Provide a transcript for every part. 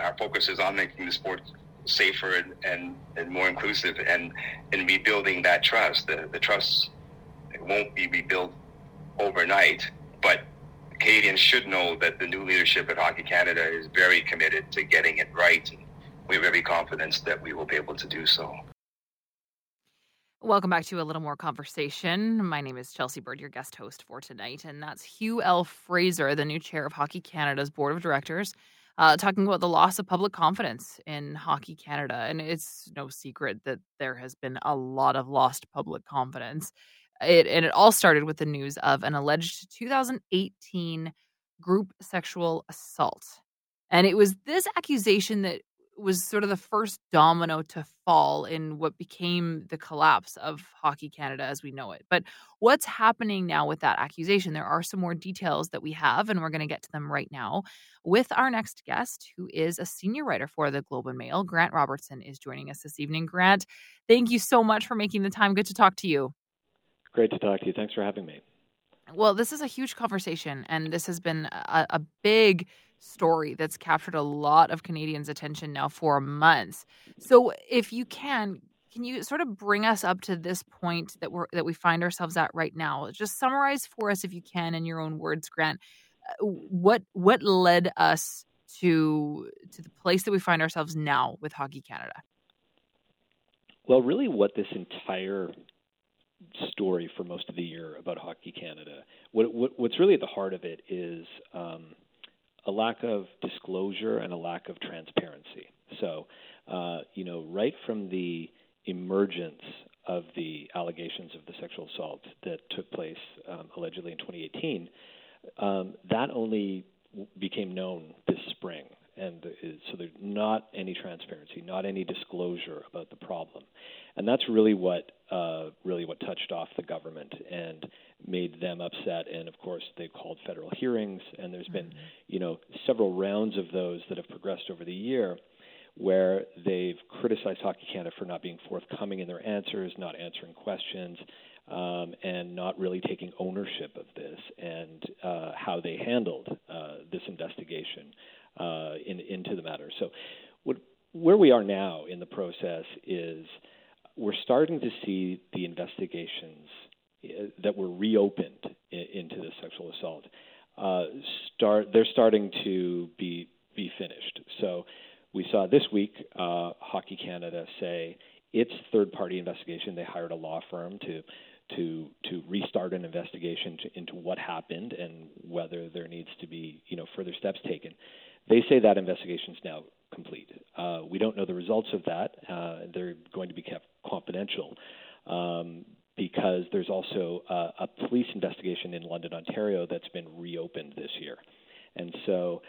our focus is on making the sport safer and, and, and more inclusive and, and rebuilding that trust. The, the trust won't be rebuilt overnight, but Canadians should know that the new leadership at Hockey Canada is very committed to getting it right. And we have every confidence that we will be able to do so. Welcome back to a little more conversation. My name is Chelsea Bird, your guest host for tonight, and that's Hugh L. Fraser, the new chair of Hockey Canada's board of directors uh, talking about the loss of public confidence in Hockey Canada. And it's no secret that there has been a lot of lost public confidence. It, and it all started with the news of an alleged 2018 group sexual assault. And it was this accusation that was sort of the first domino to fall in what became the collapse of Hockey Canada as we know it. But what's happening now with that accusation? There are some more details that we have, and we're going to get to them right now with our next guest, who is a senior writer for the Globe and Mail. Grant Robertson is joining us this evening. Grant, thank you so much for making the time. Good to talk to you. Great to talk to you. Thanks for having me. Well, this is a huge conversation, and this has been a, a big story that's captured a lot of Canadians' attention now for months. So, if you can, can you sort of bring us up to this point that we're that we find ourselves at right now? Just summarize for us, if you can, in your own words, Grant, uh, what what led us to to the place that we find ourselves now with Hockey Canada. Well, really, what this entire story for most of the year about Hockey Canada, what, what, what's really at the heart of it is um, a lack of disclosure and a lack of transparency. So, uh, you know, right from the emergence of the allegations of the sexual assault that took place um, allegedly in 2018, um, that only became known this spring. And so there's not any transparency, not any disclosure about the problem, and that's really what uh, really what touched off the government and made them upset. And of course, they called federal hearings, and there's been, mm-hmm. you know, several rounds of those that have progressed over the year, where they've criticized Hockey Canada for not being forthcoming in their answers, not answering questions, um, and not really taking ownership of this and uh, how they handled uh, this investigation uh, in, into the matter. So, what, where we are now in the process is we're starting to see the investigations that were reopened into the sexual assault uh, start. They're starting to be be finished. So we saw this week uh, Hockey Canada say its third party investigation. They hired a law firm to to to restart an investigation to, into what happened and whether there needs to be you know further steps taken. They say that investigation is now complete. Uh, we don't know the results of that. Uh, they're going to be kept confidential. Um, because there's also a police investigation in London, Ontario that's been reopened this year. And so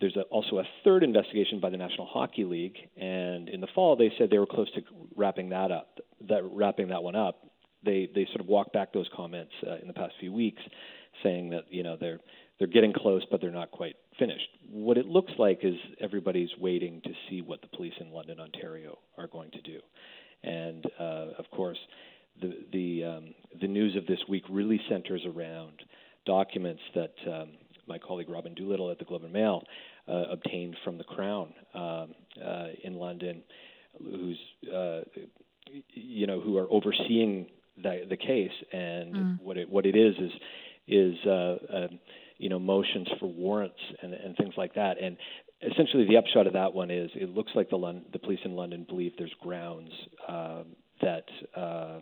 there's a, also a third investigation by the National Hockey League, and in the fall they said they were close to wrapping that up, that wrapping that one up. They they sort of walked back those comments uh, in the past few weeks, saying that you know they're they're getting close, but they're not quite finished. What it looks like is everybody's waiting to see what the police in London, Ontario, are going to do, and uh, of course the the um, the news of this week really centers around documents that um, my colleague Robin Doolittle at the Globe and Mail uh, obtained from the Crown um, uh, in London, who's uh, you know who are overseeing the, the case, and mm. what it what it is is is uh, uh, you know motions for warrants and, and things like that, and essentially the upshot of that one is it looks like the Lon- the police in London believe there's grounds um, that uh,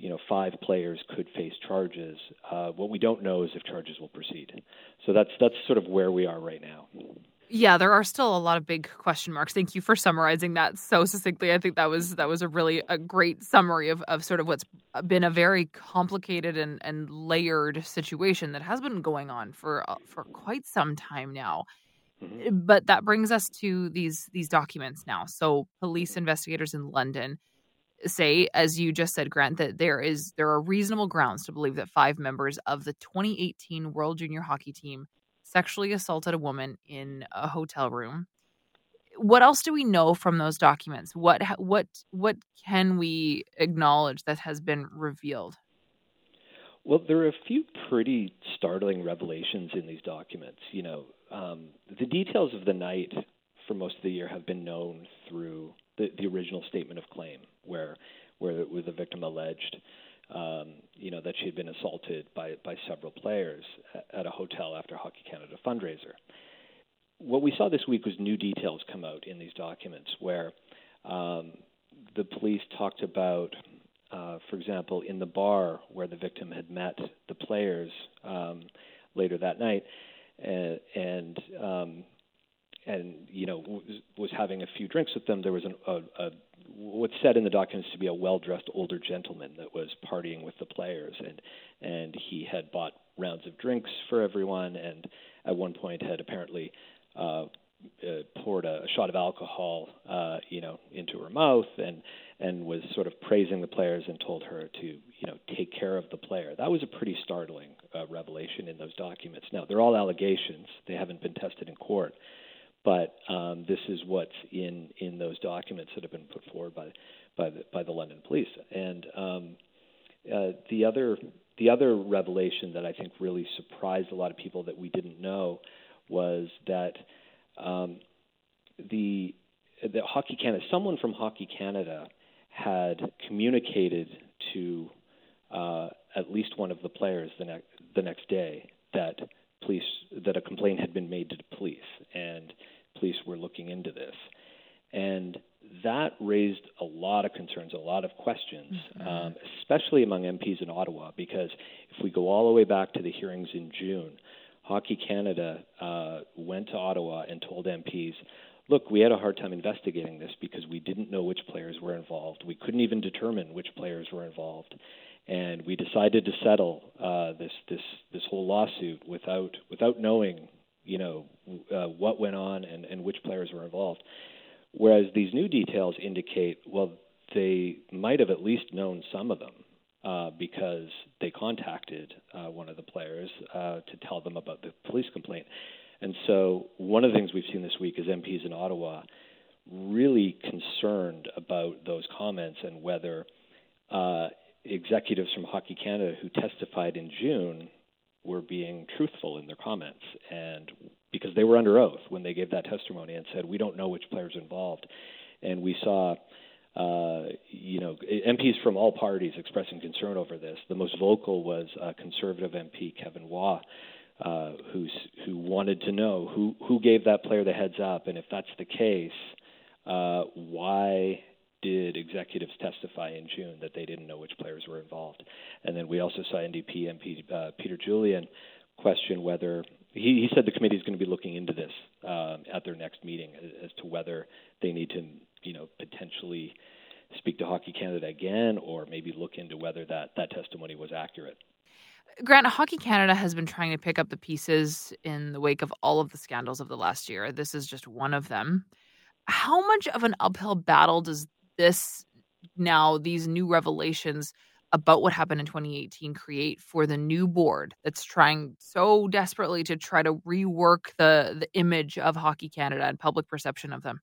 you know, five players could face charges. Uh, what we don't know is if charges will proceed. So that's that's sort of where we are right now. Yeah, there are still a lot of big question marks. Thank you for summarizing that so succinctly. I think that was that was a really a great summary of, of sort of what's been a very complicated and, and layered situation that has been going on for uh, for quite some time now. Mm-hmm. But that brings us to these these documents now. So police investigators in London say, as you just said, Grant, that there is there are reasonable grounds to believe that five members of the 2018 World Junior Hockey Team sexually assaulted a woman in a hotel room. What else do we know from those documents? What what what can we acknowledge that has been revealed? Well, there are a few pretty startling revelations in these documents. You know, um, the details of the night for most of the year have been known through the, the original statement of claim, where where the victim alleged, um, you know, that she had been assaulted by by several players at a hotel after Hockey Canada fundraiser. What we saw this week was new details come out in these documents, where um, the police talked about, uh, for example, in the bar where the victim had met the players um, later that night, and, and um, and you know was, having a few drinks with them. There was an, a, a what's said in the documents to be a well-dressed older gentleman that was partying with the players, and and he had bought rounds of drinks for everyone, and at one point had apparently uh, uh, poured a, a shot of alcohol, uh, you know, into her mouth, and and was sort of praising the players and told her to, you know, take care of the player. That was a pretty startling uh, revelation in those documents. Now they're all allegations; they haven't been tested in court, but um, this is what's in in those documents that have been put forward by by the, by the London police. And um, uh, the other the other revelation that I think really surprised a lot of people that we didn't know was that um, the Hockey Canada, someone from Hockey Canada, had communicated to uh, at least one of the players the next the next day that police that a complaint had been made to the police and looking into this and that raised a lot of concerns, a lot of questions, mm-hmm. um, especially among MPs in Ottawa, because if we go all the way back to the hearings in June, Hockey Canada uh, went to Ottawa and told MPs, look, we had a hard time investigating this because we didn't know which players were involved. We couldn't even determine which players were involved, and we decided to settle uh, this this this whole lawsuit without without knowing, you know, uh, what went on and, and which players were involved. Whereas these new details indicate, well, they might have at least known some of them uh, because they contacted uh, one of the players uh, to tell them about the police complaint. And so, one of the things we've seen this week is MPs in Ottawa really concerned about those comments and whether uh, executives from Hockey Canada who testified in June were being truthful in their comments and because they were under oath when they gave that testimony and said we don't know which players involved and we saw uh, you know, MPs from all parties expressing concern over this. The most vocal was uh, Conservative MP Kevin Waugh, uh, who's, who wanted to know who, who gave that player the heads up, and if that's the case, uh, why did executives testify in June that they didn't know which players were involved? And then we also saw NDP MP uh, Peter Julian question whether he, he said the committee is going to be looking into this um, at their next meeting as, as to whether they need to you know, potentially speak to Hockey Canada again, or maybe look into whether that that testimony was accurate. Grant, Hockey Canada has been trying to pick up the pieces in the wake of all of the scandals of the last year. This is just one of them. How much of an uphill battle does this now, these new revelations about what happened in 2018 create for the new board that's trying so desperately to try to rework the the image of Hockey Canada and public perception of them?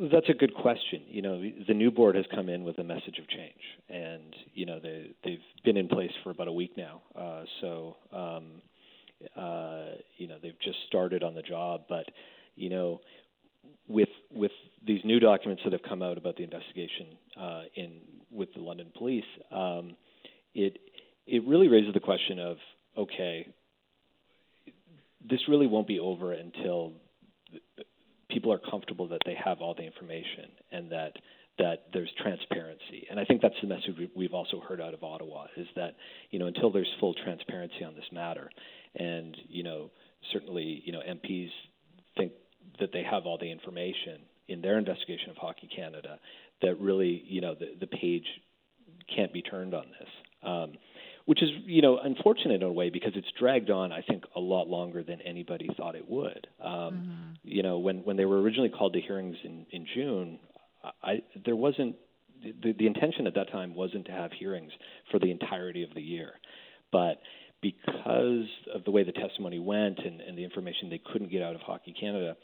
That's a good question. You know, the new board has come in with a message of change, and you know they they've been in place for about a week now. Uh, so um, uh, you know they've just started on the job, but you know with with these new documents that have come out about the investigation uh, in with the London police, um, it it really raises the question of okay, this really won't be over until people are comfortable that they have all the information and that that there's transparency. And I think that's the message we've also heard out of Ottawa is that you know until there's full transparency on this matter, and you know certainly you know MPs think that they have all the information in their investigation of Hockey Canada, that really you know the the page can't be turned on this. Um, which is you know unfortunate in a way because it's dragged on I think a lot longer than anybody thought it would. Um, mm-hmm. You know when when they were originally called to hearings in in June, I there wasn't the, the intention at that time wasn't to have hearings for the entirety of the year, but because of the way the testimony went and, and the information they couldn't get out of Hockey Canada,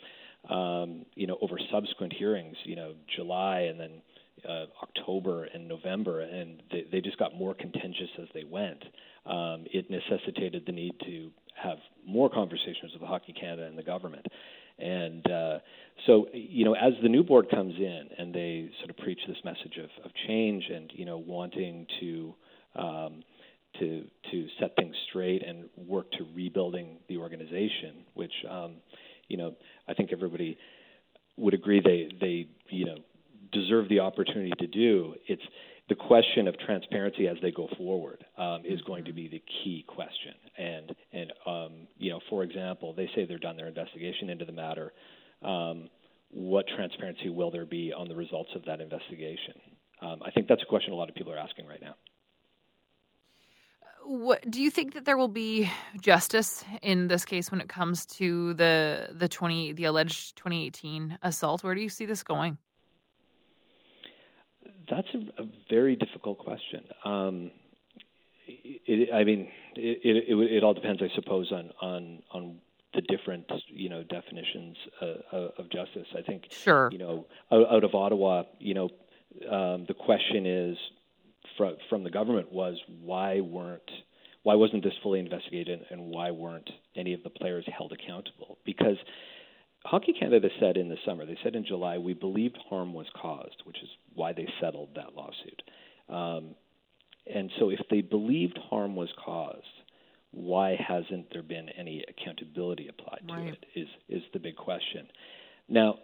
um, you know, over subsequent hearings, you know, July and then uh, October and November, and they, they just got more contentious as they went. Um, it necessitated the need to have more conversations with Hockey Canada and the government. And uh, so, you know, as the new board comes in and they sort of preach this message of, of change and you know wanting to um, to to set things straight and work to rebuilding the organization, which um, you know I think everybody would agree they they you know deserve the opportunity to do. It's the question of transparency as they go forward um, is going to be the key question. And and um, you know, for example, they say they're done their investigation into the matter. Um, what transparency will there be on the results of that investigation? Um, I think that's a question a lot of people are asking right now. What do you think that there will be justice in this case when it comes to the the twenty the alleged 2018 assault? Where do you see this going? That's a, a very difficult question. Um, it, I mean, it, it, it, all depends, I suppose, on on on the different you know definitions uh, of justice. I think sure. you know out, out of Ottawa, you know, um, the question is from from the government was why weren't why wasn't this fully investigated and why weren't any of the players held accountable? Because Hockey Canada said in the summer, they said in July, we believed harm was caused, which is why they settled that lawsuit. Um, and so, if they believed harm was caused, why hasn't there been any accountability applied to right. it? Is is the big question. Now,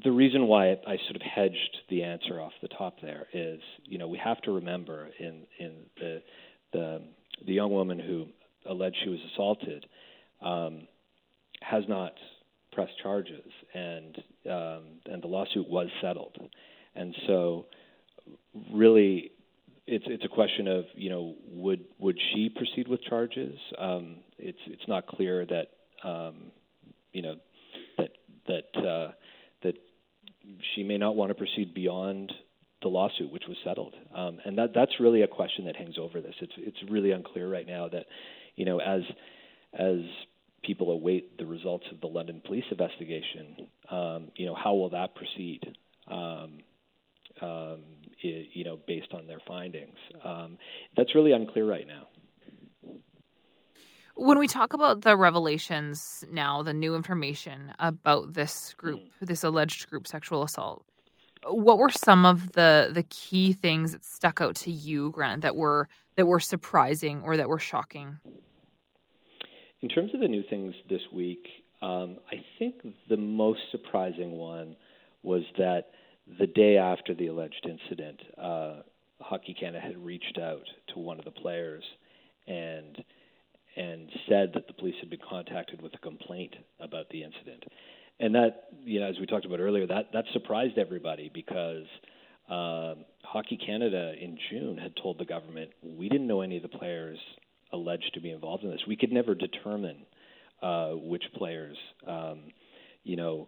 the reason why I sort of hedged the answer off the top there is, you know, we have to remember in in the the the young woman who alleged she was assaulted um, has not pressed charges, and um, and the lawsuit was settled, and so really. It's it's a question of you know would would she proceed with charges? Um, it's it's not clear that um, you know that that uh, she may not want to proceed beyond the lawsuit, which was settled. Um, and that that's really a question that hangs over this. It's it's really unclear right now that, you know, as as people await the results of the London police investigation, um, you know, how will that proceed? Um, um, it, you know, based on their findings, um, that's really unclear right now. When we talk about the revelations now, the new information about this group, mm. this alleged group sexual assault, what were some of the the key things that stuck out to you, Grant, that were that were surprising or that were shocking? In terms of the new things this week, um, I think the most surprising one was that the day after the alleged incident, uh, Hockey Canada had reached out to one of the players and and said that the police had been contacted with a complaint about the incident and that you know as we talked about earlier that that surprised everybody because um, Hockey Canada in June had told the government we didn't know any of the players alleged to be involved in this. We could never determine uh, which players um, you know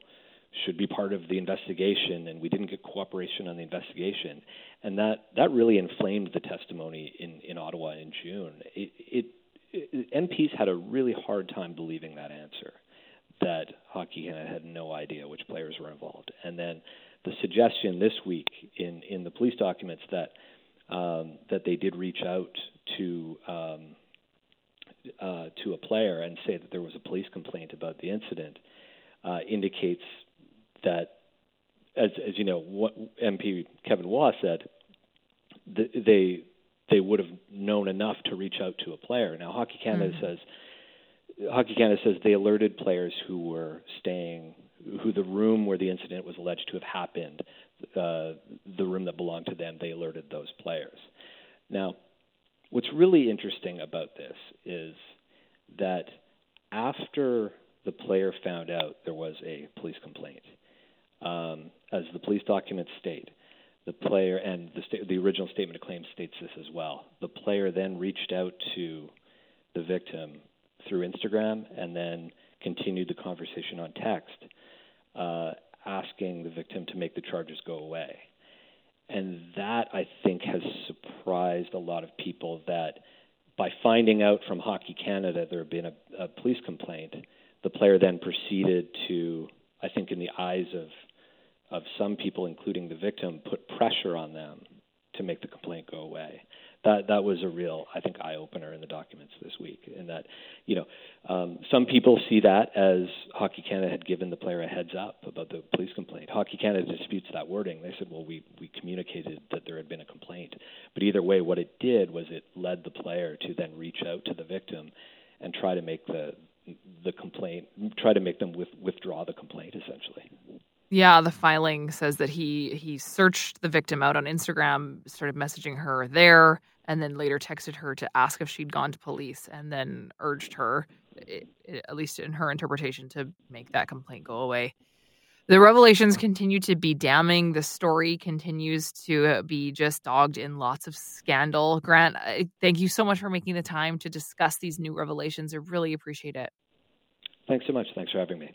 should be part of the investigation, and we didn't get cooperation on the investigation, and that that really inflamed the testimony in in Ottawa in June. It, it MPs had a really hard time believing that answer that Hockey Canada had no idea which players were involved. And then the suggestion this week in, in the police documents that um, that they did reach out to um, uh, to a player and say that there was a police complaint about the incident uh, indicates that, as, as you know, what MP Kevin Waugh said, th- they they would have known enough to reach out to a player. Now, Hockey Canada mm-hmm. says Hockey Canada says they alerted players who were staying, who the room where the incident was alleged to have happened, uh, the room that belonged to them, they alerted those players. Now, what's really interesting about this is that after the player found out there was a police complaint, um, as the police documents state, the player and the, sta- the original statement of claim states this as well. The player then reached out to the victim through Instagram and then continued the conversation on text, uh, asking the victim to make the charges go away. And that, I think, has surprised a lot of people that by finding out from Hockey Canada there had been a, a police complaint, the player then proceeded to, I think, in the eyes of of some people, including the victim, put pressure on them to make the complaint go away. that that was a real, I think, eye opener in the documents this week. In that, you know, um, some people see that as Hockey Canada had given the player a heads up about the police complaint. Hockey Canada disputes that wording. They said, well, we we communicated that there had been a complaint. But either way, what it did was it led the player to then reach out to the victim and try to make the the complaint, try to make them with, withdraw the complaint, essentially. Yeah, the filing says that he he searched the victim out on Instagram, started messaging her there, and then later texted her to ask if she'd gone to police, and then urged her, at least in her interpretation, to make that complaint go away. The revelations continue to be damning. The story continues to uh, be just dogged in lots of scandal. Grant, thank you so much for making the time to discuss these new revelations. I really appreciate it. Thanks so much. Thanks for having me.